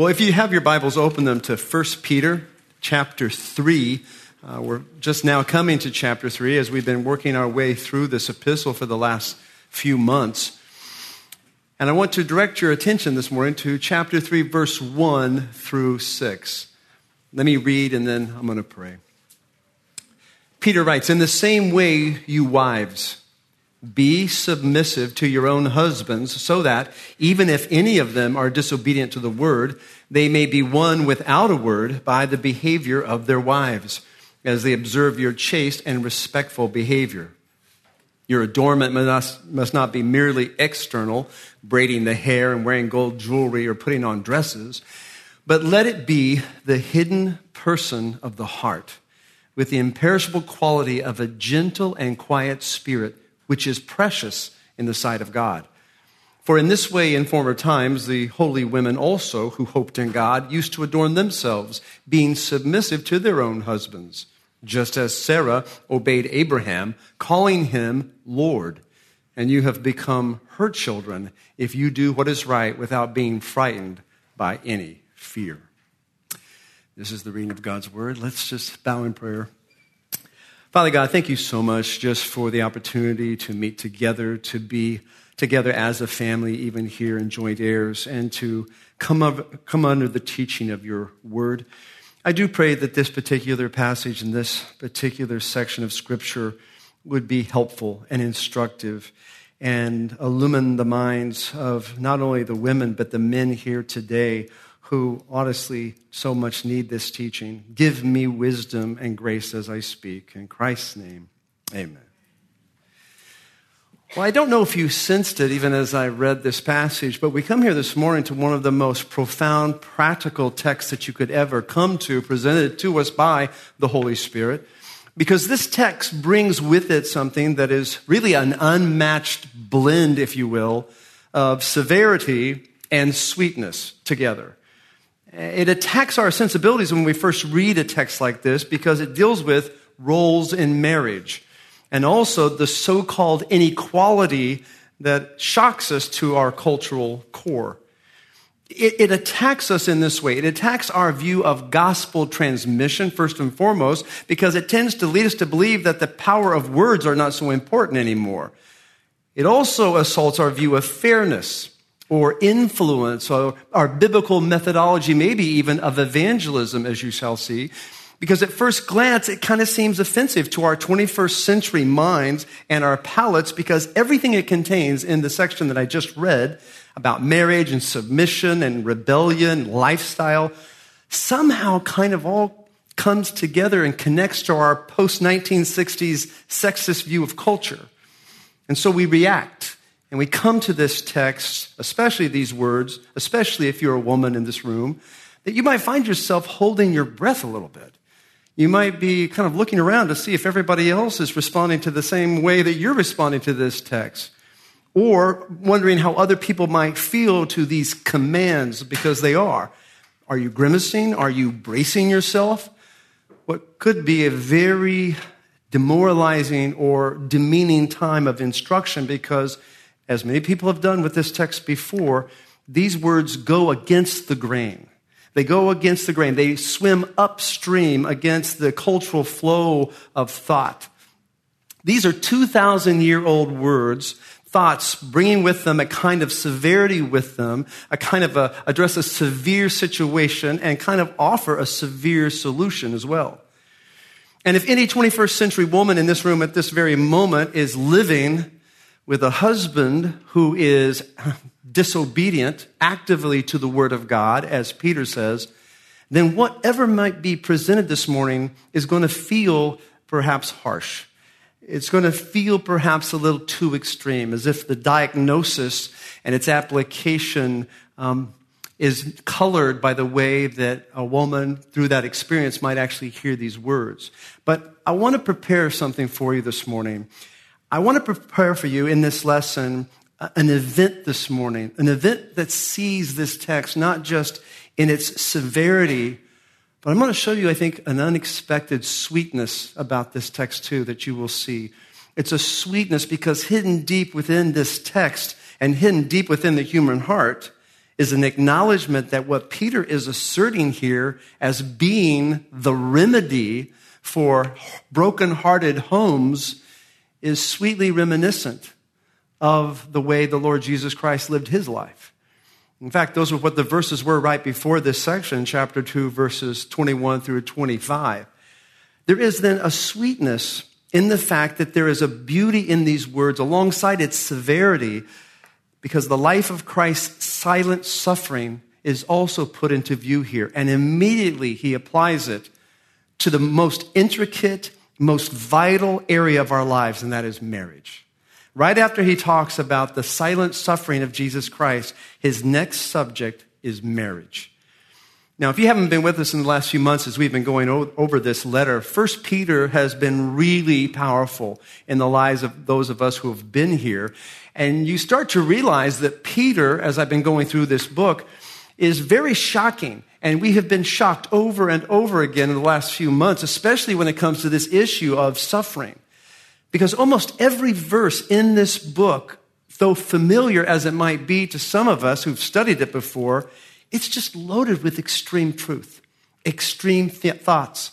Well, if you have your Bibles, open them to 1 Peter chapter 3. Uh, we're just now coming to chapter 3 as we've been working our way through this epistle for the last few months. And I want to direct your attention this morning to chapter 3, verse 1 through 6. Let me read and then I'm going to pray. Peter writes In the same way, you wives, be submissive to your own husbands, so that, even if any of them are disobedient to the word, they may be won without a word by the behavior of their wives, as they observe your chaste and respectful behavior. Your adornment must, must not be merely external, braiding the hair and wearing gold jewelry or putting on dresses, but let it be the hidden person of the heart, with the imperishable quality of a gentle and quiet spirit which is precious in the sight of God. For in this way, in former times, the holy women also, who hoped in God, used to adorn themselves, being submissive to their own husbands, just as Sarah obeyed Abraham, calling him Lord. And you have become her children if you do what is right without being frightened by any fear. This is the reading of God's word. Let's just bow in prayer. Father God, thank you so much just for the opportunity to meet together, to be together as a family, even here in joint heirs, and to come, up, come under the teaching of your word. I do pray that this particular passage and this particular section of Scripture would be helpful and instructive and illumine the minds of not only the women, but the men here today who honestly so much need this teaching. Give me wisdom and grace as I speak. In Christ's name, amen. Well, I don't know if you sensed it even as I read this passage, but we come here this morning to one of the most profound, practical texts that you could ever come to, presented to us by the Holy Spirit, because this text brings with it something that is really an unmatched blend, if you will, of severity and sweetness together. It attacks our sensibilities when we first read a text like this because it deals with roles in marriage and also the so called inequality that shocks us to our cultural core. It, it, attacks us in this way. It attacks our view of gospel transmission, first and foremost, because it tends to lead us to believe that the power of words are not so important anymore. It also assaults our view of fairness or influence or our biblical methodology, maybe even of evangelism, as you shall see. Because at first glance, it kind of seems offensive to our 21st century minds and our palates because everything it contains in the section that I just read about marriage and submission and rebellion, lifestyle, somehow kind of all comes together and connects to our post 1960s sexist view of culture. And so we react and we come to this text, especially these words, especially if you're a woman in this room, that you might find yourself holding your breath a little bit. You might be kind of looking around to see if everybody else is responding to the same way that you're responding to this text. Or wondering how other people might feel to these commands because they are. Are you grimacing? Are you bracing yourself? What could be a very demoralizing or demeaning time of instruction because as many people have done with this text before, these words go against the grain. They go against the grain. They swim upstream against the cultural flow of thought. These are 2,000 year old words, thoughts bringing with them a kind of severity with them, a kind of a, address a severe situation and kind of offer a severe solution as well. And if any 21st century woman in this room at this very moment is living with a husband who is disobedient actively to the word of God, as Peter says, then whatever might be presented this morning is going to feel perhaps harsh. It's going to feel perhaps a little too extreme, as if the diagnosis and its application um, is colored by the way that a woman, through that experience, might actually hear these words. But I want to prepare something for you this morning. I want to prepare for you in this lesson uh, an event this morning, an event that sees this text not just in its severity, but I'm going to show you, I think, an unexpected sweetness about this text too that you will see. It's a sweetness because hidden deep within this text and hidden deep within the human heart is an acknowledgement that what Peter is asserting here as being the remedy for broken-hearted homes is sweetly reminiscent of the way the Lord Jesus Christ lived his life. In fact, those are what the verses were right before this section, chapter 2, verses 21 through 25. There is then a sweetness in the fact that there is a beauty in these words alongside its severity, because the life of Christ's silent suffering is also put into view here. And immediately he applies it to the most intricate, most vital area of our lives, and that is marriage. Right after he talks about the silent suffering of Jesus Christ, his next subject is marriage. Now, if you haven't been with us in the last few months as we've been going over this letter, First Peter has been really powerful in the lives of those of us who have been here. And you start to realize that Peter, as I've been going through this book, is very shocking. And we have been shocked over and over again in the last few months, especially when it comes to this issue of suffering. Because almost every verse in this book, though familiar as it might be to some of us who've studied it before, it's just loaded with extreme truth, extreme th- thoughts.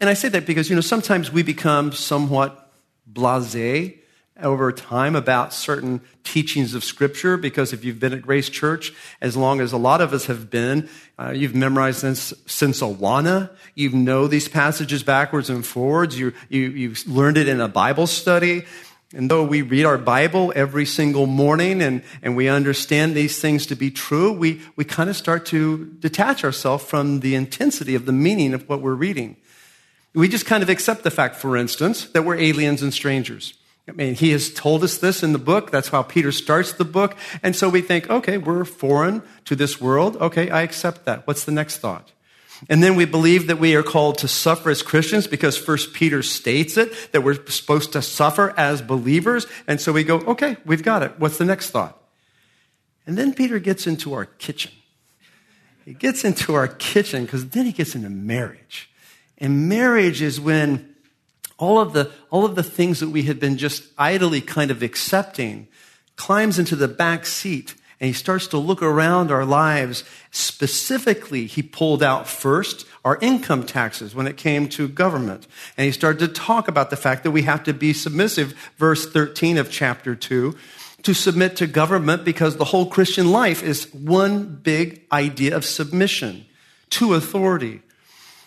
And I say that because, you know, sometimes we become somewhat blase over time about certain teachings of Scripture because if you've been at Grace Church as long as a lot of us have been, uh, you've memorized since, since Awana, you know these passages backwards and forwards, you, you, you've learned it in a Bible study. And though we read our Bible every single morning and, and we understand these things to be true, we, we kind of start to detach ourselves from the intensity of the meaning of what we're reading. We just kind of accept the fact, for instance, that we're aliens and strangers. I mean, he has told us this in the book. That's how Peter starts the book. And so we think, okay, we're foreign to this world. Okay, I accept that. What's the next thought? And then we believe that we are called to suffer as Christians because First Peter states it, that we're supposed to suffer as believers. And so we go, okay, we've got it. What's the next thought? And then Peter gets into our kitchen. He gets into our kitchen because then he gets into marriage. And marriage is when all of the, all of the things that we had been just idly kind of accepting climbs into the back seat and he starts to look around our lives. Specifically, he pulled out first our income taxes when it came to government. And he started to talk about the fact that we have to be submissive, verse 13 of chapter 2, to submit to government because the whole Christian life is one big idea of submission to authority.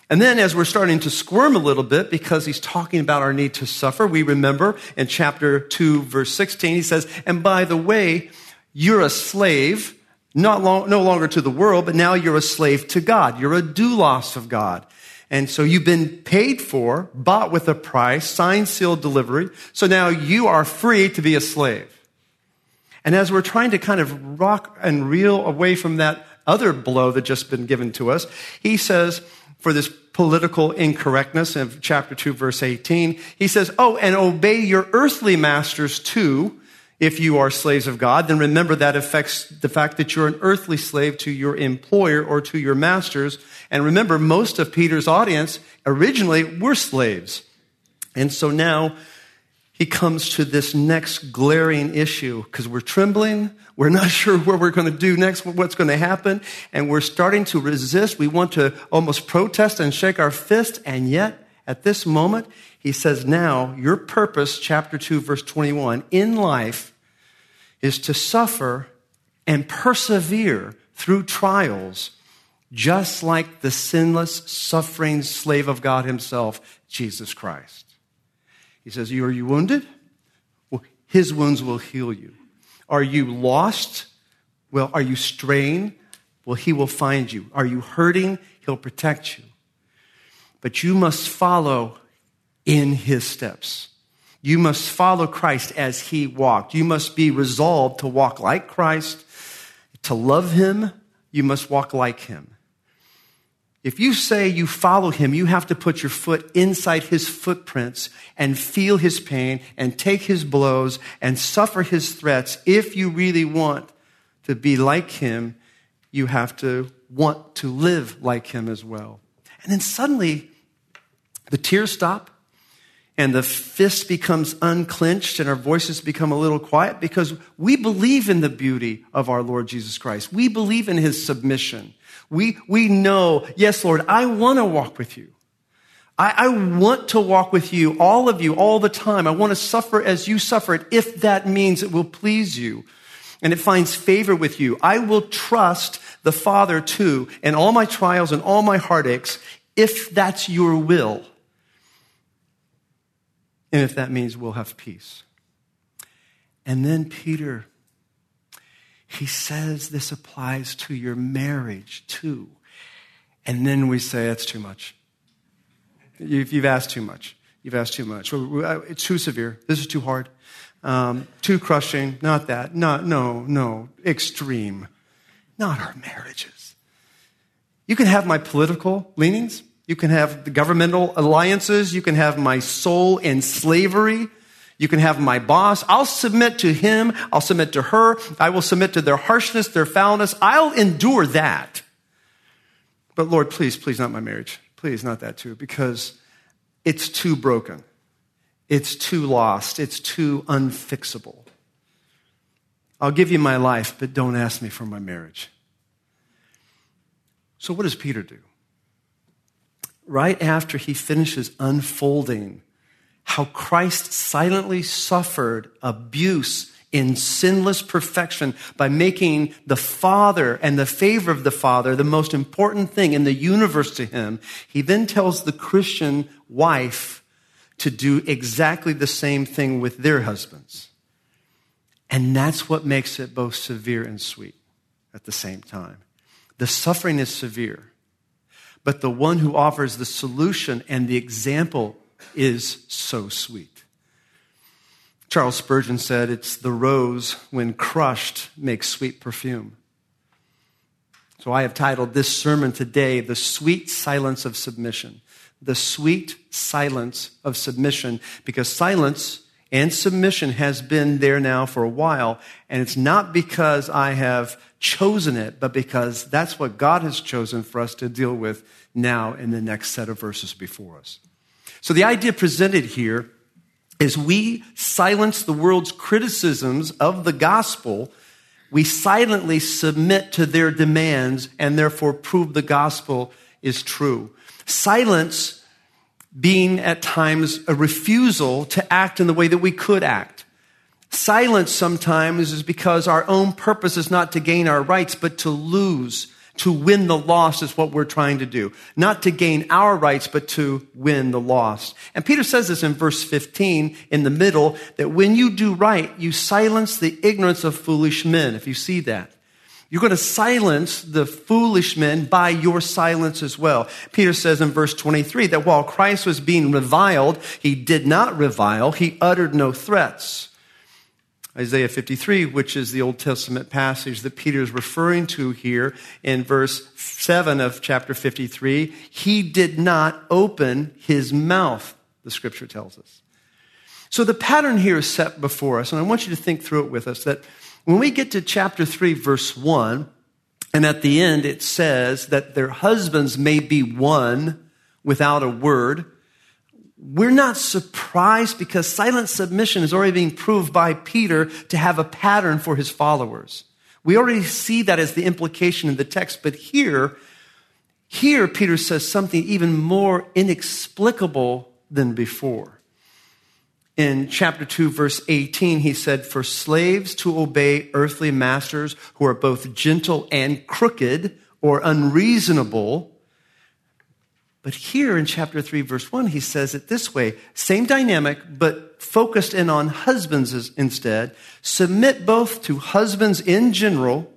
And then, as we're starting to squirm a little bit because he's talking about our need to suffer, we remember in chapter 2, verse 16, he says, And by the way, you're a slave, not long, no longer to the world, but now you're a slave to God. You're a doulos of God. And so you've been paid for, bought with a price, signed, sealed, delivery. So now you are free to be a slave. And as we're trying to kind of rock and reel away from that other blow that just been given to us, he says, for this political incorrectness of chapter 2, verse 18. He says, Oh, and obey your earthly masters too, if you are slaves of God. Then remember that affects the fact that you're an earthly slave to your employer or to your masters. And remember, most of Peter's audience originally were slaves. And so now he comes to this next glaring issue because we're trembling. We're not sure what we're going to do next, what's going to happen. And we're starting to resist. We want to almost protest and shake our fist. And yet, at this moment, he says, Now, your purpose, chapter 2, verse 21, in life is to suffer and persevere through trials, just like the sinless, suffering slave of God himself, Jesus Christ. He says, Are you wounded? Well, his wounds will heal you. Are you lost? Well, are you straying? Well, he will find you. Are you hurting? He'll protect you. But you must follow in his steps. You must follow Christ as he walked. You must be resolved to walk like Christ, to love him. You must walk like him. If you say you follow him, you have to put your foot inside his footprints and feel his pain and take his blows and suffer his threats. If you really want to be like him, you have to want to live like him as well. And then suddenly, the tears stop and the fist becomes unclenched and our voices become a little quiet because we believe in the beauty of our Lord Jesus Christ. We believe in his submission. We, we know, yes, Lord, I want to walk with you. I, I want to walk with you, all of you, all the time. I want to suffer as you suffered if that means it will please you and it finds favor with you. I will trust the Father too in all my trials and all my heartaches if that's your will. And if that means we'll have peace. And then Peter, he says this applies to your marriage too. And then we say, that's too much. You've, asked too much. You've asked too much. It's too severe. This is too hard. Um, too crushing. Not that. Not, no, no. Extreme. Not our marriages. You can have my political leanings. You can have the governmental alliances. You can have my soul in slavery. You can have my boss. I'll submit to him. I'll submit to her. I will submit to their harshness, their foulness. I'll endure that. But Lord, please, please, not my marriage. Please, not that too, because it's too broken. It's too lost. It's too unfixable. I'll give you my life, but don't ask me for my marriage. So, what does Peter do? right after he finishes unfolding how Christ silently suffered abuse in sinless perfection by making the Father and the favor of the Father the most important thing in the universe to him, he then tells the Christian wife to do exactly the same thing with their husbands. And that's what makes it both severe and sweet at the same time. The suffering is severe but the one who offers the solution and the example is so sweet. Charles Spurgeon said, It's the rose, when crushed, makes sweet perfume. So I have titled this sermon today, The Sweet Silence of Submission. The Sweet Silence of Submission, because silence and submission has been there now for a while, and it's not because I have chosen it, but because that's what God has chosen for us to deal with now in the next set of verses before us. So the idea presented here is we silence the world's criticisms of the gospel. We silently submit to their demands and therefore prove the gospel is true. Silence being at times a refusal to act in the way that we could act. Silence sometimes is because our own purpose is not to gain our rights, but to lose to win the lost is what we're trying to do. Not to gain our rights, but to win the lost. And Peter says this in verse 15 in the middle that when you do right, you silence the ignorance of foolish men. If you see that. You're going to silence the foolish men by your silence as well. Peter says in verse 23 that while Christ was being reviled, he did not revile. He uttered no threats. Isaiah 53, which is the Old Testament passage that Peter is referring to here in verse 7 of chapter 53. He did not open his mouth, the scripture tells us. So the pattern here is set before us, and I want you to think through it with us that when we get to chapter 3, verse 1, and at the end it says that their husbands may be one without a word we're not surprised because silent submission is already being proved by Peter to have a pattern for his followers. We already see that as the implication in the text, but here, here Peter says something even more inexplicable than before. In chapter 2, verse 18, he said, For slaves to obey earthly masters who are both gentle and crooked or unreasonable but here in chapter 3, verse 1, he says it this way same dynamic, but focused in on husbands instead. Submit both to husbands in general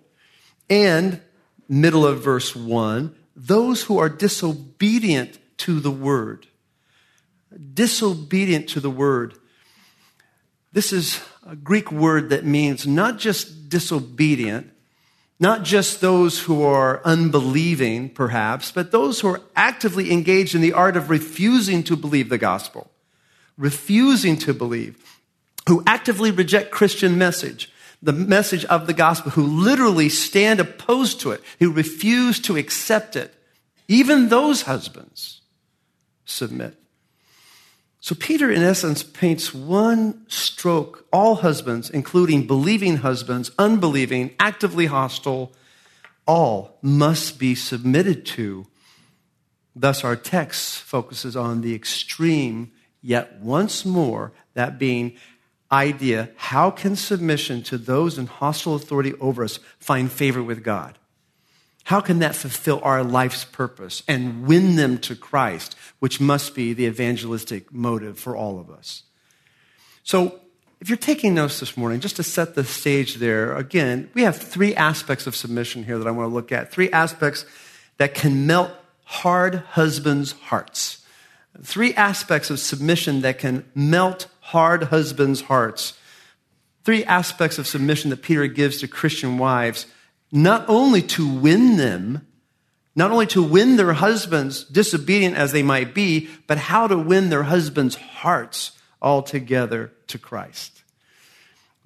and, middle of verse 1, those who are disobedient to the word. Disobedient to the word. This is a Greek word that means not just disobedient, not just those who are unbelieving, perhaps, but those who are actively engaged in the art of refusing to believe the gospel, refusing to believe, who actively reject Christian message, the message of the gospel, who literally stand opposed to it, who refuse to accept it. Even those husbands submit. So, Peter, in essence, paints one stroke all husbands, including believing husbands, unbelieving, actively hostile, all must be submitted to. Thus, our text focuses on the extreme, yet once more, that being idea how can submission to those in hostile authority over us find favor with God? How can that fulfill our life's purpose and win them to Christ, which must be the evangelistic motive for all of us? So, if you're taking notes this morning, just to set the stage there, again, we have three aspects of submission here that I want to look at. Three aspects that can melt hard husbands' hearts. Three aspects of submission that can melt hard husbands' hearts. Three aspects of submission that Peter gives to Christian wives not only to win them, not only to win their husbands, disobedient as they might be, but how to win their husbands' hearts altogether to Christ.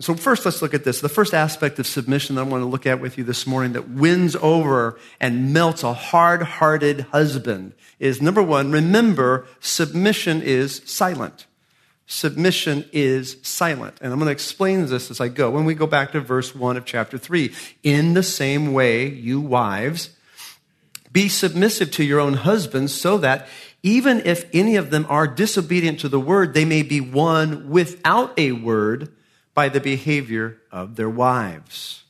So, first, let's look at this. The first aspect of submission that I want to look at with you this morning that wins over and melts a hard hearted husband is number one, remember, submission is silent submission is silent. And I'm going to explain this as I go. When we go back to verse 1 of chapter 3, in the same way, you wives, be submissive to your own husbands so that even if any of them are disobedient to the word, they may be won without a word by the behavior of their wives.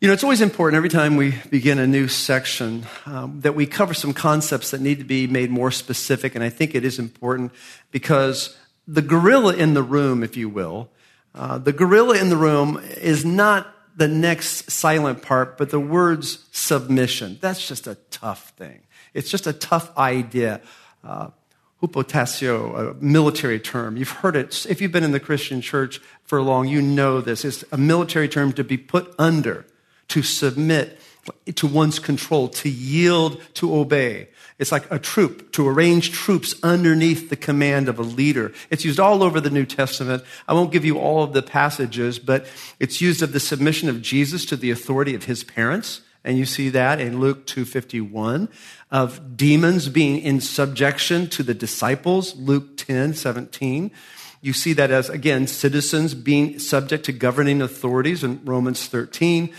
You know, it's always important every time we begin a new section um, that we cover some concepts that need to be made more specific. And I think it is important because the gorilla in the room, if you will, uh, the gorilla in the room is not the next silent part, but the words submission. That's just a tough thing. It's just a tough idea. Uh, hupotasso, a military term. You've heard it. If you've been in the Christian church for long, you know this. It's a military term to be put under to submit to one's control, to yield, to obey. It's like a troop, to arrange troops underneath the command of a leader. It's used all over the New Testament. I won't give you all of the passages, but it's used of the submission of Jesus to the authority of his parents. And you see that in Luke 251 of demons being in subjection to the disciples, Luke 10, 17. You see that as, again, citizens being subject to governing authorities in Romans 13.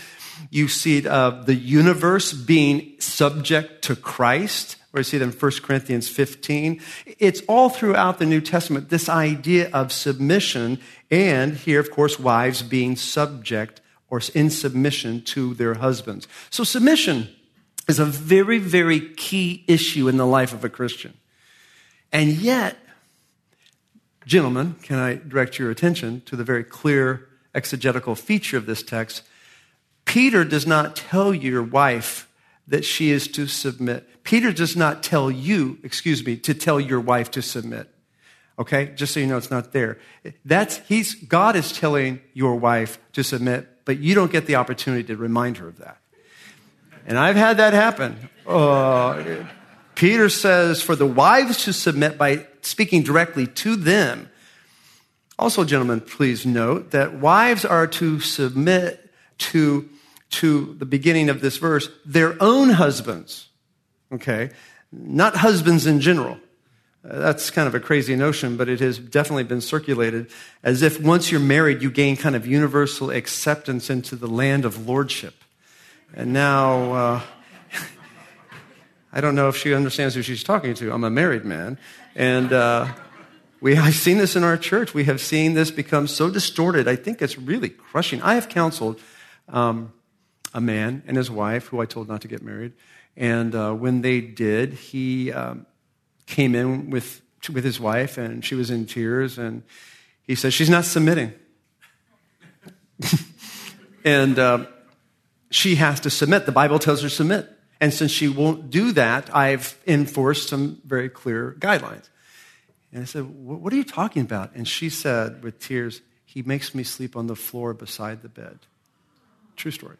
You see uh, the universe being subject to Christ, where you see that in 1 Corinthians 15. It's all throughout the New Testament, this idea of submission, and here, of course, wives being subject or in submission to their husbands. So, submission is a very, very key issue in the life of a Christian. And yet, gentlemen, can I direct your attention to the very clear exegetical feature of this text? Peter does not tell your wife that she is to submit. Peter does not tell you, excuse me, to tell your wife to submit. Okay? Just so you know, it's not there. That's, he's, God is telling your wife to submit, but you don't get the opportunity to remind her of that. And I've had that happen. Uh, Peter says for the wives to submit by speaking directly to them. Also, gentlemen, please note that wives are to submit to to the beginning of this verse, their own husbands, okay? Not husbands in general. Uh, that's kind of a crazy notion, but it has definitely been circulated as if once you're married, you gain kind of universal acceptance into the land of lordship. And now, uh, I don't know if she understands who she's talking to. I'm a married man. And uh, we, I've seen this in our church. We have seen this become so distorted. I think it's really crushing. I have counseled um, a man and his wife who I told not to get married. And uh, when they did, he um, came in with, with his wife, and she was in tears. And he said, She's not submitting. and uh, she has to submit. The Bible tells her to submit. And since she won't do that, I've enforced some very clear guidelines. And I said, What are you talking about? And she said, with tears, He makes me sleep on the floor beside the bed. True story.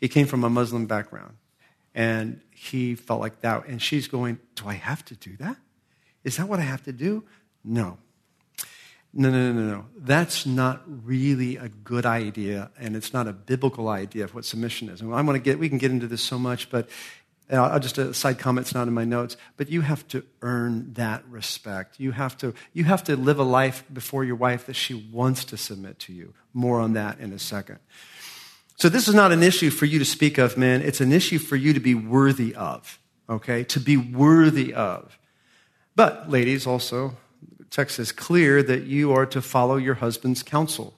He came from a Muslim background. And he felt like that. And she's going, Do I have to do that? Is that what I have to do? No. No, no, no, no, no. That's not really a good idea, and it's not a biblical idea of what submission is. And I want to get, we can get into this so much, but and I'll just a side comment, it's not in my notes, but you have to earn that respect. You have to, you have to live a life before your wife that she wants to submit to you. More on that in a second. So this is not an issue for you to speak of, men. It's an issue for you to be worthy of, okay? To be worthy of. But, ladies, also, text is clear that you are to follow your husband's counsel.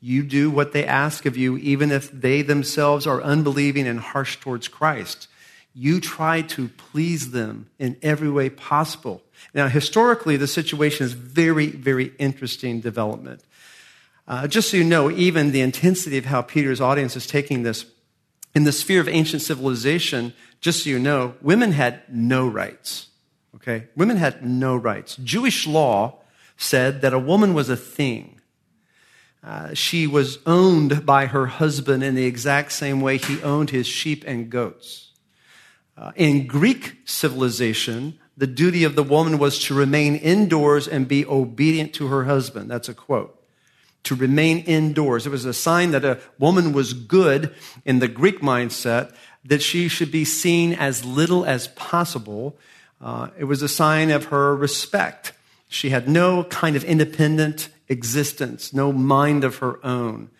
You do what they ask of you, even if they themselves are unbelieving and harsh towards Christ you try to please them in every way possible. Now, historically, the situation is very, very interesting development. Uh, just so you know, even the intensity of how Peter's audience is taking this, in the sphere of ancient civilization, just so you know, women had no rights. Okay? Women had no rights. Jewish law said that a woman was a thing. Uh, she was owned by her husband in the exact same way he owned his sheep and goats. Uh, in Greek civilization, the duty of the woman was to remain indoors and be obedient to her husband. That's a quote. To remain indoors. It was a sign that a woman was good in the Greek mindset, that she should be seen as little as possible. Uh, it was a sign of her respect. She had no kind of independent existence, no mind of her own.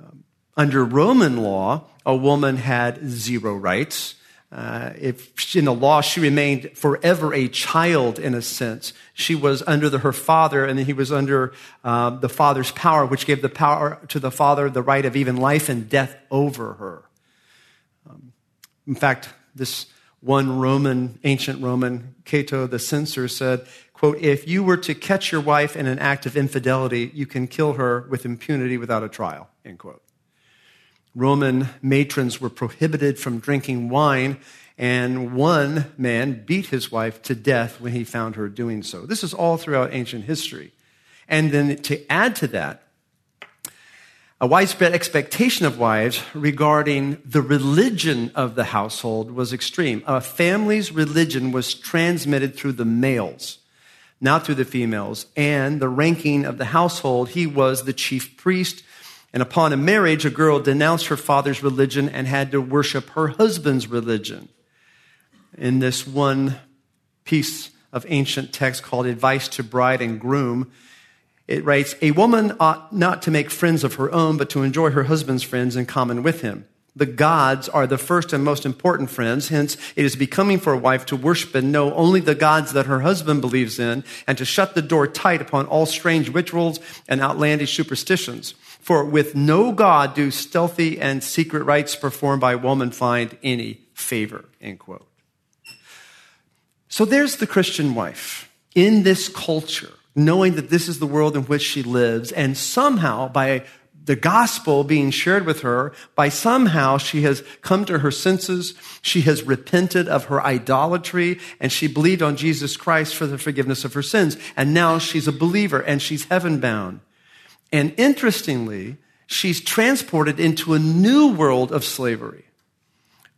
Um, under Roman law, a woman had zero rights. Uh, if in the law she remained forever a child in a sense, she was under the, her father, and he was under uh, the father's power, which gave the power to the father the right of even life and death over her. Um, in fact, this one Roman, ancient Roman, Cato the censor said, quote, if you were to catch your wife in an act of infidelity, you can kill her with impunity without a trial, end quote. Roman matrons were prohibited from drinking wine, and one man beat his wife to death when he found her doing so. This is all throughout ancient history. And then to add to that, a widespread expectation of wives regarding the religion of the household was extreme. A family's religion was transmitted through the males, not through the females. And the ranking of the household, he was the chief priest and upon a marriage, a girl denounced her father's religion and had to worship her husband's religion. In this one piece of ancient text called Advice to Bride and Groom, it writes, A woman ought not to make friends of her own, but to enjoy her husband's friends in common with him. The gods are the first and most important friends. Hence, it is becoming for a wife to worship and know only the gods that her husband believes in and to shut the door tight upon all strange rituals and outlandish superstitions. For with no God do stealthy and secret rites performed by woman find any favor. End quote. So there's the Christian wife in this culture, knowing that this is the world in which she lives, and somehow by the gospel being shared with her, by somehow she has come to her senses, she has repented of her idolatry, and she believed on Jesus Christ for the forgiveness of her sins. And now she's a believer and she's heaven bound. And interestingly, she's transported into a new world of slavery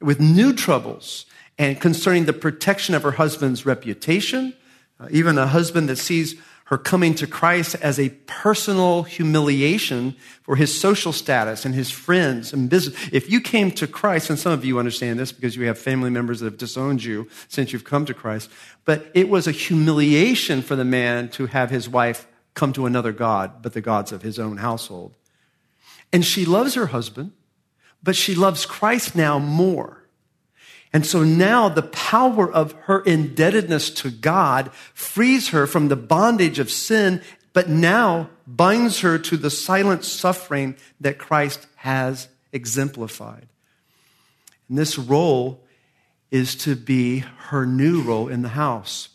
with new troubles and concerning the protection of her husband's reputation, uh, even a husband that sees her coming to Christ as a personal humiliation for his social status and his friends and business. If you came to Christ, and some of you understand this because you have family members that have disowned you since you've come to Christ, but it was a humiliation for the man to have his wife come to another God but the gods of his own household. And she loves her husband, but she loves Christ now more. And so now the power of her indebtedness to God frees her from the bondage of sin, but now binds her to the silent suffering that Christ has exemplified. And this role is to be her new role in the house.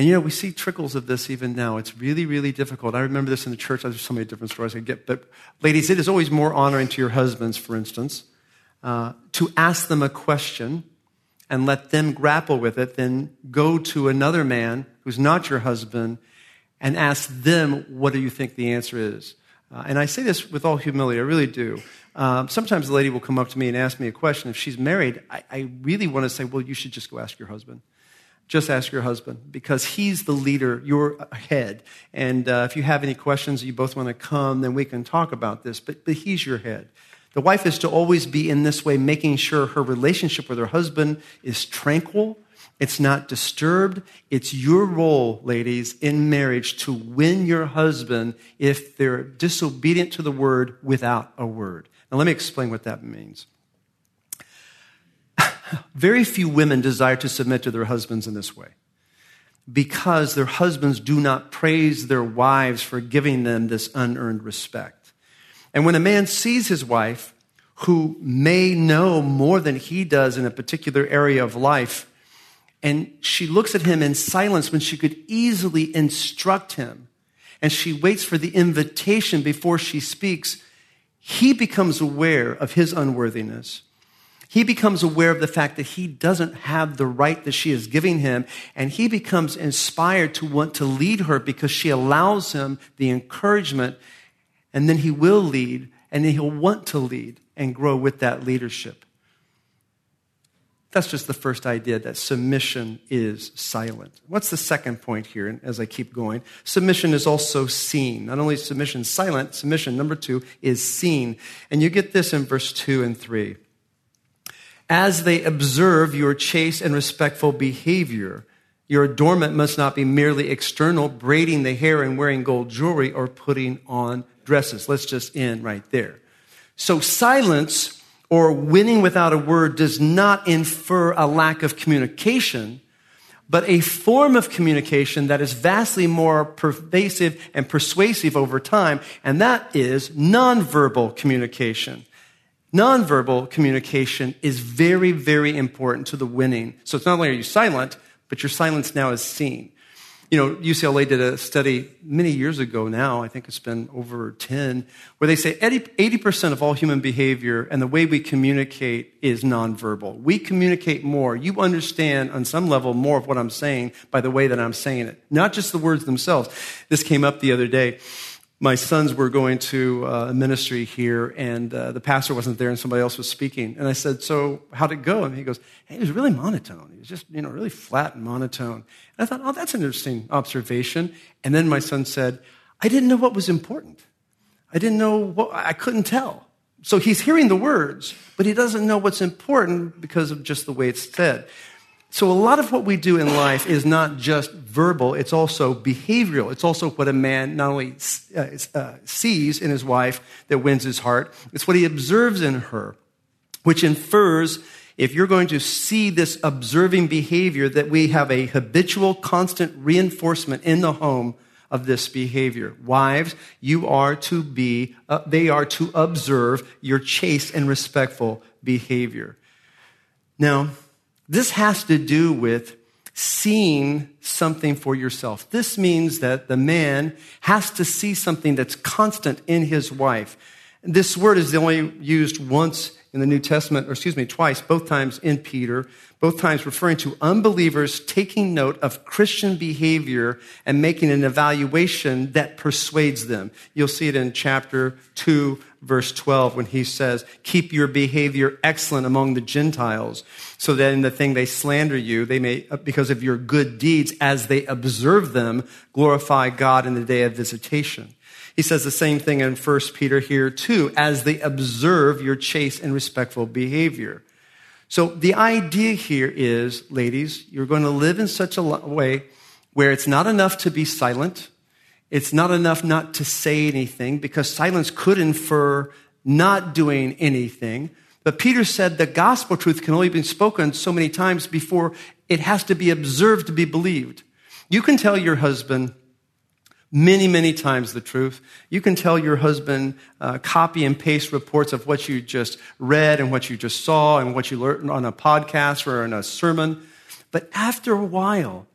And you know, we see trickles of this even now. It's really, really difficult. I remember this in the church. There's so many different stories I get. But ladies, it is always more honoring to your husbands, for instance, uh, to ask them a question and let them grapple with it than go to another man who's not your husband and ask them, what do you think the answer is? Uh, and I say this with all humility, I really do. Um, sometimes the lady will come up to me and ask me a question. If she's married, I, I really want to say, well, you should just go ask your husband just ask your husband because he's the leader, your head. And uh, if you have any questions, you both want to come, then we can talk about this. But, but he's your head. The wife is to always be in this way, making sure her relationship with her husband is tranquil, it's not disturbed. It's your role, ladies, in marriage to win your husband if they're disobedient to the word without a word. Now, let me explain what that means. Very few women desire to submit to their husbands in this way because their husbands do not praise their wives for giving them this unearned respect. And when a man sees his wife, who may know more than he does in a particular area of life, and she looks at him in silence when she could easily instruct him. And she waits for the invitation before she speaks. He becomes aware of his unworthiness. He becomes aware of the fact that he doesn't have the right that she is giving him. And he becomes inspired to want to lead her because she allows him the encouragement. And then he will lead and then he'll want to lead and grow with that leadership. That's just the first idea that submission is silent. What's the second point here as I keep going? Submission is also seen. Not only is submission silent, submission, number two, is seen. And you get this in verse two and three. As they observe your chaste and respectful behavior, your adornment must not be merely external, braiding the hair and wearing gold jewelry or putting on dresses. Let's just end right there. So silence or winning without a word does not infer a lack of communication, but a form of communication that is vastly more pervasive and persuasive over time, and that is nonverbal communication. Nonverbal communication is very, very important to the winning. So it's not only are you silent, but your silence now is seen. You know, UCLA did a study many years ago now, I think it's been over 10, where they say 80% of all human behavior and the way we communicate is nonverbal. We communicate more. You understand on some level more of what I'm saying by the way that I'm saying it, not just the words themselves. This came up the other day my sons were going to uh, a ministry here, and uh, the pastor wasn't there, and somebody else was speaking. And I said, "So how'd it go?" And he goes, "Hey, it was really monotone. It was just you know really flat and monotone." And I thought, "Oh, that's an interesting observation." And then my son said, "I didn't know what was important. I didn't know what I couldn't tell." So he's hearing the words, but he doesn't know what's important because of just the way it's said. So, a lot of what we do in life is not just verbal, it's also behavioral. It's also what a man not only uh, uh, sees in his wife that wins his heart, it's what he observes in her, which infers if you're going to see this observing behavior, that we have a habitual, constant reinforcement in the home of this behavior. Wives, you are to be, uh, they are to observe your chaste and respectful behavior. Now, this has to do with seeing something for yourself. This means that the man has to see something that's constant in his wife. This word is only used once in the New Testament, or excuse me, twice, both times in Peter, both times referring to unbelievers taking note of Christian behavior and making an evaluation that persuades them. You'll see it in chapter 2, verse 12, when he says, Keep your behavior excellent among the Gentiles, so that in the thing they slander you, they may, because of your good deeds, as they observe them, glorify God in the day of visitation. He says the same thing in 1 Peter here too, as they observe your chaste and respectful behavior. So the idea here is, ladies, you're going to live in such a way where it's not enough to be silent. It's not enough not to say anything because silence could infer not doing anything. But Peter said the gospel truth can only be spoken so many times before it has to be observed to be believed. You can tell your husband, many, many times the truth. You can tell your husband, uh, copy and paste reports of what you just read and what you just saw and what you learned on a podcast or in a sermon. But after a while,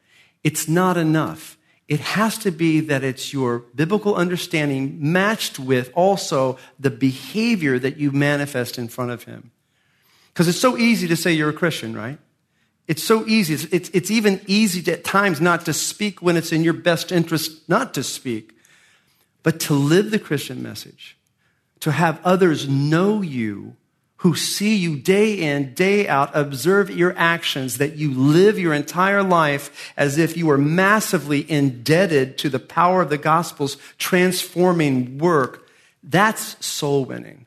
it's not enough. It has to be that it's your biblical understanding matched with also the behavior that you manifest in front of him. Because it's so easy to say you're a Christian, right? It's so easy. It's, it's, it's, even easy at times not to speak when it's in your best interest not to speak, but to live the Christian message, to have others know you who see you day in, day out, observe your actions, that you live your entire life as if you are massively indebted to the power of the gospel's transforming work. That's soul winning.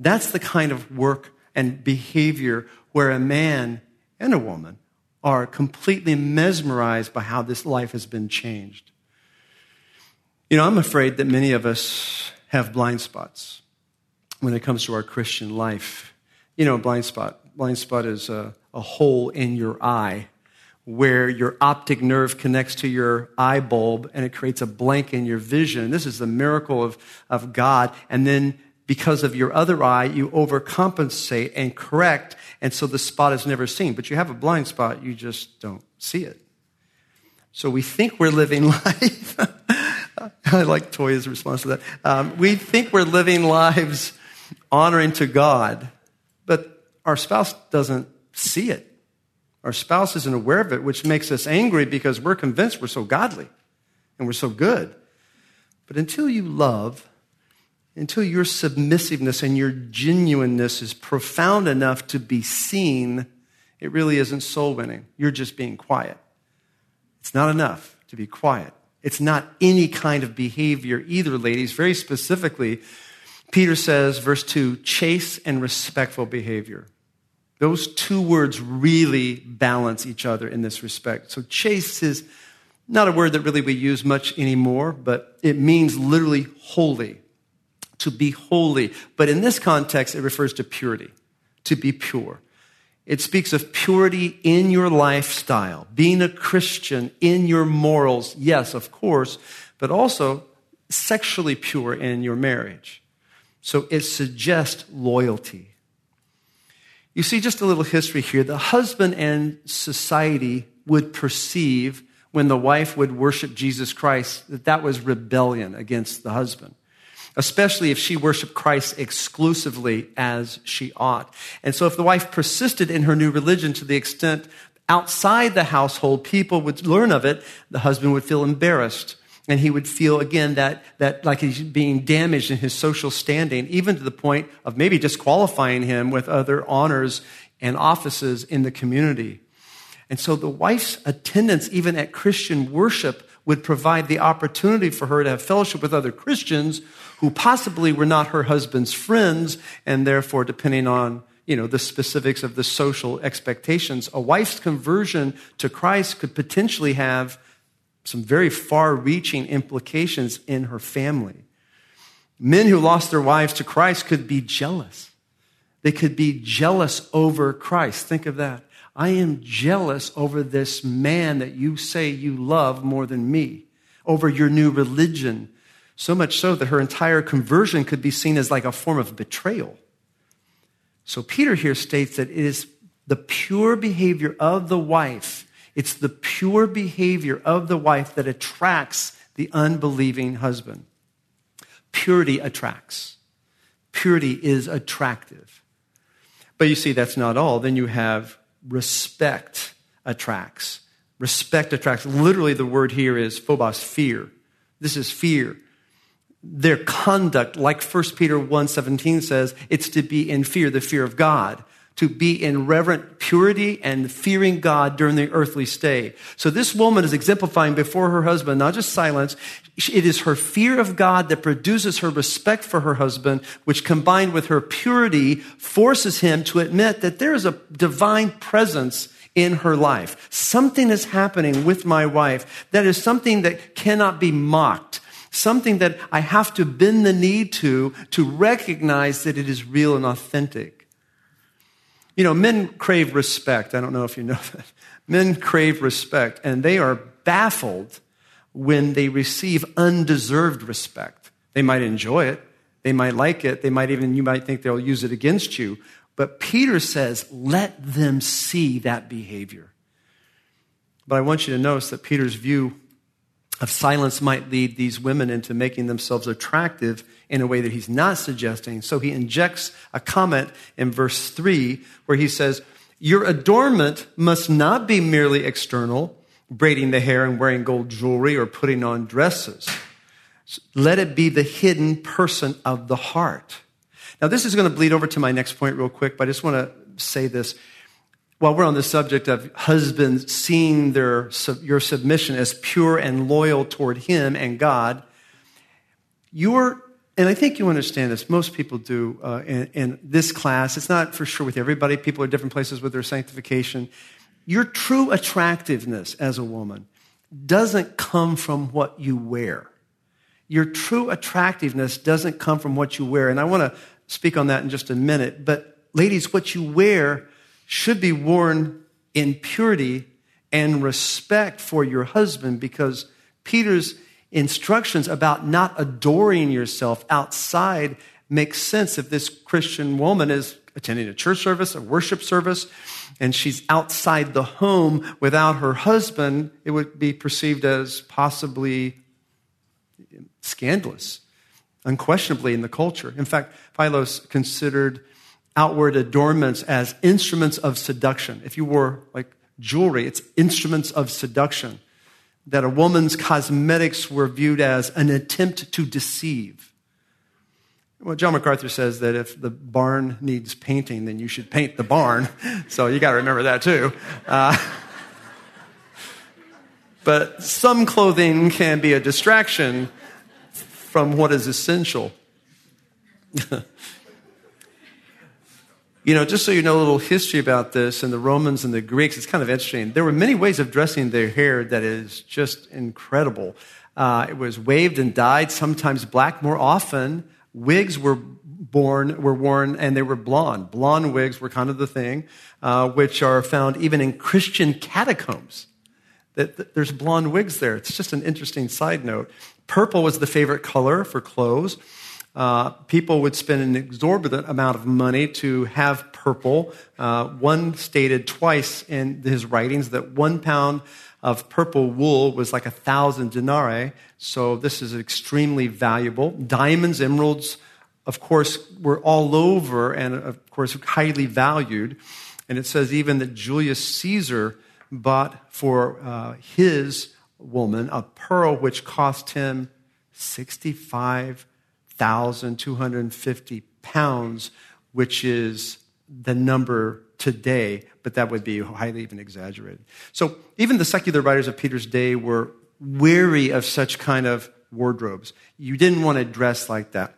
That's the kind of work and behavior where a man and a woman are completely mesmerized by how this life has been changed. You know, I'm afraid that many of us have blind spots when it comes to our Christian life. You know, blind spot. Blind spot is a, a hole in your eye where your optic nerve connects to your eye bulb and it creates a blank in your vision. This is the miracle of, of God. And then because of your other eye, you overcompensate and correct, and so the spot is never seen. But you have a blind spot, you just don't see it. So we think we're living life. I like Toya's response to that. Um, we think we're living lives honoring to God, but our spouse doesn't see it. Our spouse isn't aware of it, which makes us angry because we're convinced we're so godly and we're so good. But until you love, until your submissiveness and your genuineness is profound enough to be seen, it really isn't soul winning. You're just being quiet. It's not enough to be quiet. It's not any kind of behavior either, ladies. Very specifically, Peter says, verse 2, chaste and respectful behavior. Those two words really balance each other in this respect. So, chaste is not a word that really we use much anymore, but it means literally holy, to be holy. But in this context, it refers to purity, to be pure. It speaks of purity in your lifestyle, being a Christian in your morals, yes, of course, but also sexually pure in your marriage. So it suggests loyalty. You see, just a little history here. The husband and society would perceive when the wife would worship Jesus Christ that that was rebellion against the husband, especially if she worshiped Christ exclusively as she ought. And so if the wife persisted in her new religion to the extent outside the household, people would learn of it, the husband would feel embarrassed and he would feel again that, that like he's being damaged in his social standing, even to the point of maybe disqualifying him with other honors and offices in the community. And so the wife's attendance, even at Christian worship, would provide the opportunity for her to have fellowship with other Christians who possibly were not her husband's friends, and therefore, depending on you know the specifics of the social expectations, a wife's conversion to Christ could potentially have some very far reaching implications in her family. Men who lost their wives to Christ could be jealous. They could be jealous over Christ. Think of that. I am jealous over this man that you say you love more than me, over your new religion. So much so that her entire conversion could be seen as like a form of betrayal. So Peter here states that it is the pure behavior of the wife it's the pure behavior of the wife that attracts the unbelieving husband. Purity attracts. Purity is attractive. But you see, that's not all. Then you have respect attracts. Respect attracts. Literally, the word here is phobos, fear. This is fear. Their conduct, like 1 Peter 1.17 says, it's to be in fear, the fear of God to be in reverent purity and fearing God during the earthly stay. So this woman is exemplifying before her husband, not just silence. It is her fear of God that produces her respect for her husband, which combined with her purity forces him to admit that there is a divine presence in her life. Something is happening with my wife that is something that cannot be mocked. Something that I have to bend the knee to, to recognize that it is real and authentic. You know, men crave respect. I don't know if you know that. Men crave respect, and they are baffled when they receive undeserved respect. They might enjoy it, they might like it, they might even, you might think they'll use it against you. But Peter says, let them see that behavior. But I want you to notice that Peter's view of silence might lead these women into making themselves attractive in a way that he's not suggesting. So he injects a comment in verse 3 where he says, Your adornment must not be merely external, braiding the hair and wearing gold jewelry or putting on dresses. Let it be the hidden person of the heart. Now, this is going to bleed over to my next point real quick, but I just want to say this while we're on the subject of husbands seeing their, your submission as pure and loyal toward Him and God, your and I think you understand this. Most people do uh, in, in this class. It's not for sure with everybody. People are different places with their sanctification. Your true attractiveness as a woman doesn't come from what you wear. Your true attractiveness doesn't come from what you wear. And I want to speak on that in just a minute. But ladies, what you wear should be worn in purity and respect for your husband because Peter's instructions about not adoring yourself outside makes sense if this Christian woman is attending a church service, a worship service, and she's outside the home without her husband, it would be perceived as possibly scandalous, unquestionably in the culture. In fact, Philos considered outward adornments as instruments of seduction. If you wore like jewelry, it's instruments of seduction that a woman's cosmetics were viewed as an attempt to deceive. Well, John MacArthur says that if the barn needs painting, then you should paint the barn. So you got to remember that too. Uh, but some clothing can be a distraction from what is essential. You know, just so you know a little history about this and the Romans and the Greeks, it's kind of interesting. There were many ways of dressing their hair that is just incredible. Uh, it was waved and dyed, sometimes black. More often, wigs were born were worn and they were blonde. Blonde wigs were kind of the thing, uh, which are found even in Christian catacombs. That, that there's blonde wigs there. It's just an interesting side note. Purple was the favorite color for clothes. Uh, people would spend an exorbitant amount of money to have purple. Uh, one stated twice in his writings that one pound of purple wool was like a thousand denarii. So this is extremely valuable. Diamonds, emeralds, of course, were all over and, of course, highly valued. And it says even that Julius Caesar bought for uh, his woman a pearl which cost him 65 1,250 pounds, which is the number today, but that would be highly even exaggerated. So even the secular writers of Peter's day were weary of such kind of wardrobes. You didn't want to dress like that.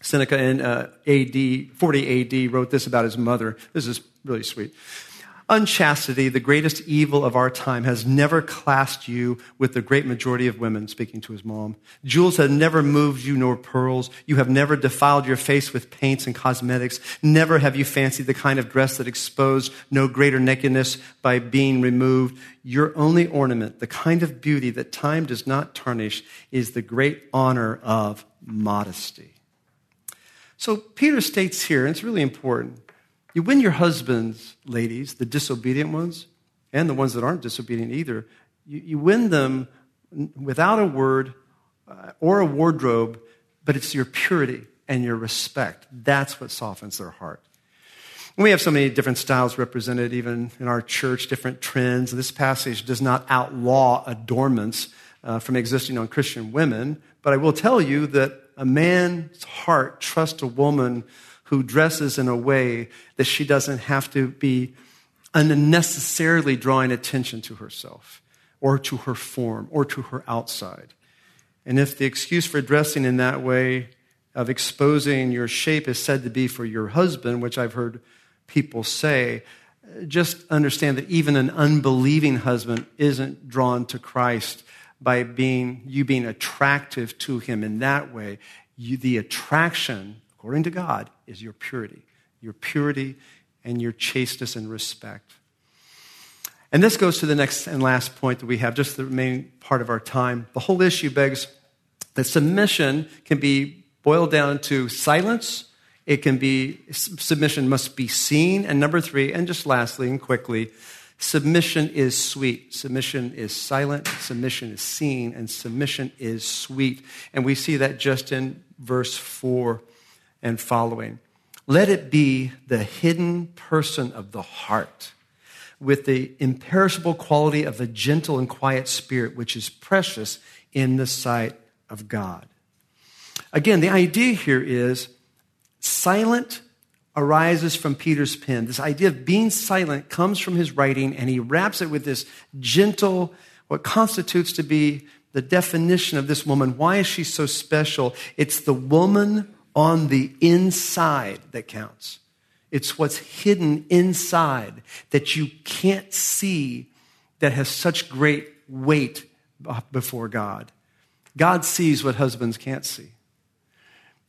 Seneca in uh, AD 40 AD wrote this about his mother. This is really sweet. Unchastity, the greatest evil of our time, has never classed you with the great majority of women, speaking to his mom. Jewels have never moved you, nor pearls. You have never defiled your face with paints and cosmetics. Never have you fancied the kind of dress that exposed no greater nakedness by being removed. Your only ornament, the kind of beauty that time does not tarnish, is the great honor of modesty. So Peter states here, and it's really important you win your husbands, ladies, the disobedient ones, and the ones that aren't disobedient either. You, you win them without a word uh, or a wardrobe, but it's your purity and your respect. That's what softens their heart. we have so many different styles represented, even in our church, different trends. This passage does not outlaw adornments uh, from existing on Christian women, but I will tell you that a man's heart trusts a woman who dresses in a way that she doesn't have to be unnecessarily drawing attention to herself or to her form or to her outside. And if the excuse for dressing in that way of exposing your shape is said to be for your husband, which I've heard people say, just understand that even an unbelieving husband isn't drawn to Christ by being you being attractive to him in that way. You, the attraction according to God, is your purity, your purity and your chasteness and respect. And this goes to the next and last point that we have, just the remaining part of our time. The whole issue begs that submission can be boiled down to silence. It can be, submission must be seen. And number three, and just lastly and quickly, submission is sweet. Submission is silent. Submission is seen. And submission is sweet. And we see that just in verse four and following. Let it be the hidden person of the heart with the imperishable quality of a gentle and quiet spirit, which is precious in the sight of God. Again, the idea here is silent arises from Peter's pen. This idea of being silent comes from his writing, and he wraps it with this gentle, what constitutes to be the definition of this woman. Why is she so special? It's the woman on the inside that counts. It's what's hidden inside that you can't see that has such great weight before God. God sees what husbands can't see.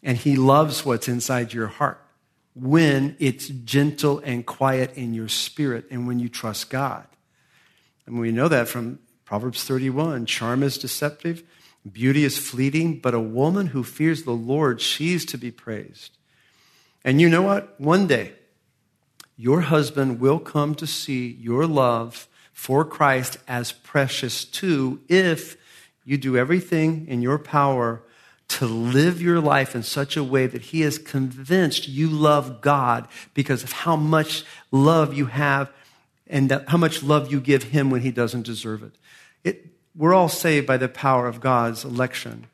And he loves what's inside your heart when it's gentle and quiet in your spirit and when you trust God. And we know that from Proverbs 31 charm is deceptive, beauty is fleeting, but a woman who fears the Lord, she's to be praised. And you know what? One day, your husband will come to see your love for Christ as precious too if you do everything in your power to live your life in such a way that he is convinced you love God because of how much love you have and how much love you give him when he doesn't deserve it. it. We're all saved by the power of God's election,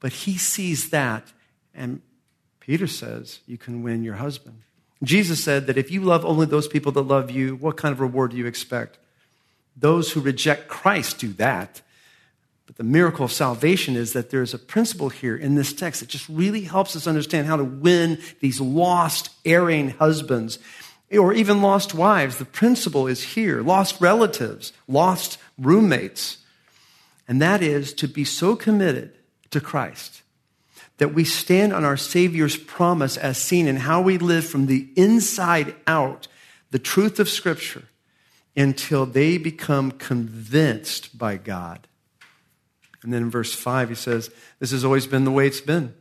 but he sees that, and Peter says you can win your husband. Jesus said that if you love only those people that love you, what kind of reward do you expect? Those who reject Christ do that. But the miracle of salvation is that there's a principle here in this text that just really helps us understand how to win these lost, erring husbands or even lost wives. The principle is here lost relatives, lost roommates. And that is to be so committed to Christ that we stand on our Savior's promise as seen in how we live from the inside out, the truth of Scripture, until they become convinced by God. And then in verse 5, he says, This has always been the way it's been.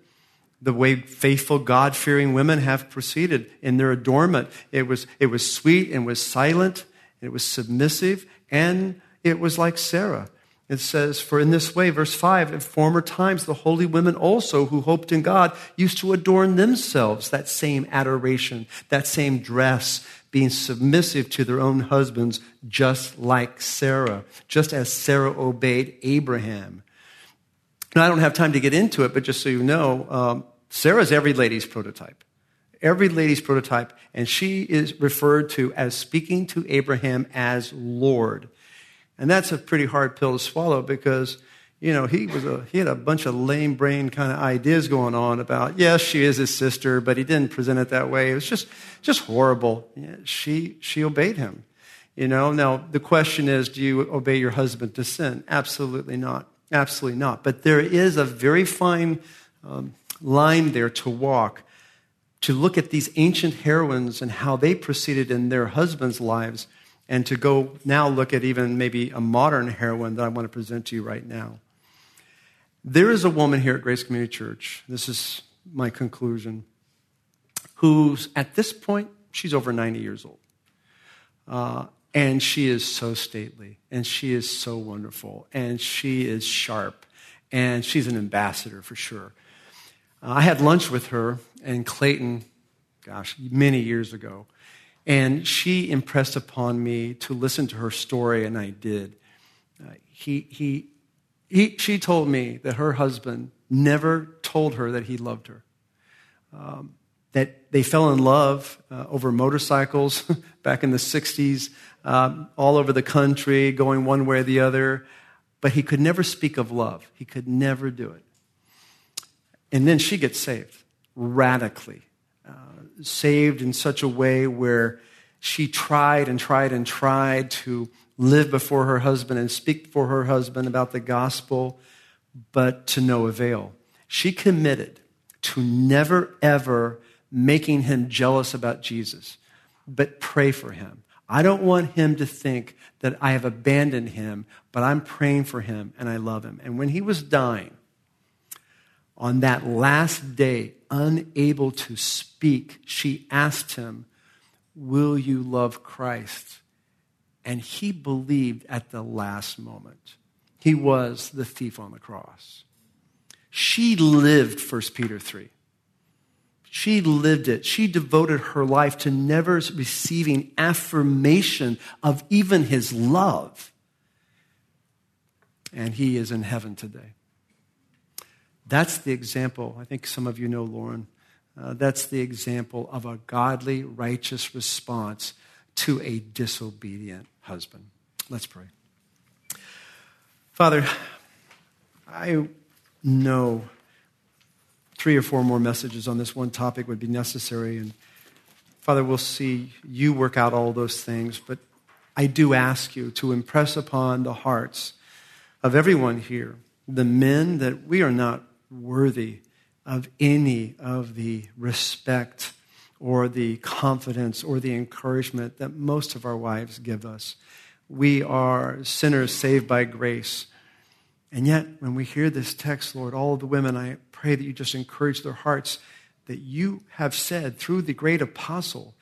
The way faithful, God fearing women have proceeded in their adornment. It was, it was sweet and was silent, and it was submissive, and it was like Sarah. It says, For in this way, verse 5, in former times the holy women also who hoped in God used to adorn themselves, that same adoration, that same dress, being submissive to their own husbands, just like Sarah, just as Sarah obeyed Abraham. Now, I don't have time to get into it, but just so you know, um, Sarah's every lady's prototype. Every lady's prototype, and she is referred to as speaking to Abraham as Lord. And that's a pretty hard pill to swallow because, you know, he was a he had a bunch of lame brain kind of ideas going on about, yes, she is his sister, but he didn't present it that way. It was just just horrible. She she obeyed him. You know, now the question is, do you obey your husband to sin? Absolutely not. Absolutely not. But there is a very fine um, line there to walk to look at these ancient heroines and how they proceeded in their husbands' lives and to go now look at even maybe a modern heroine that I want to present to you right now. There is a woman here at Grace Community Church, this is my conclusion, who's at this point, she's over 90 years old. Uh, and she is so stately, and she is so wonderful, and she is sharp, and she's an ambassador for sure. Uh, I had lunch with her and Clayton, gosh, many years ago. And she impressed upon me to listen to her story, and I did. Uh, he, he, he, she told me that her husband never told her that he loved her. Um, that they fell in love uh, over motorcycles back in the 60s, um, all over the country, going one way or the other. But he could never speak of love. He could never do it. And then she gets saved radically saved in such a way where she tried and tried and tried to live before her husband and speak for her husband about the gospel, but to no avail. She committed to never, ever making him jealous about Jesus, but pray for him. I don't want him to think that I have abandoned him, but I'm praying for him and I love him. And when he was dying, on that last day, unable to speak, she asked him, Will you love Christ? And he believed at the last moment. He was the thief on the cross. She lived 1 Peter 3. She lived it. She devoted her life to never receiving affirmation of even his love. And he is in heaven today. That's the example. I think some of you know Lauren. Uh, that's the example of a godly, righteous response to a disobedient husband. Let's pray. Father, I know three or four more messages on this one topic would be necessary. And Father, we'll see you work out all those things. But I do ask you to impress upon the hearts of everyone here, the men, that we are not worthy of any of the respect or the confidence or the encouragement that most of our wives give us. We are sinners saved by grace. And yet, when we hear this text, Lord, all the women, I pray that you just encourage their hearts that you have said through the great apostle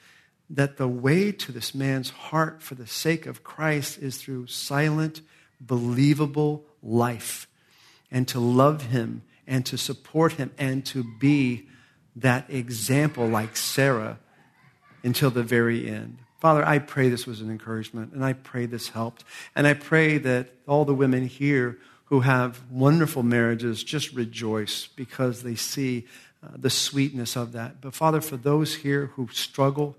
that the way to this man's heart for the sake of Christ is through silent, believable life and to love him and to support him and to be that example like Sarah until the very end. Father, I pray this was an encouragement and I pray this helped. And I pray that all the women here who have wonderful marriages just rejoice because they see uh, the sweetness of that. But Father, for those here who struggle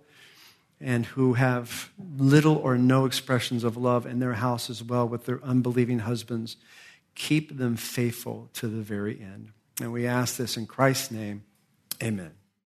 and who have little or no expressions of love in their house as well with their unbelieving husbands, keep them faithful to the very end. And we ask this in Christ's name. Amen.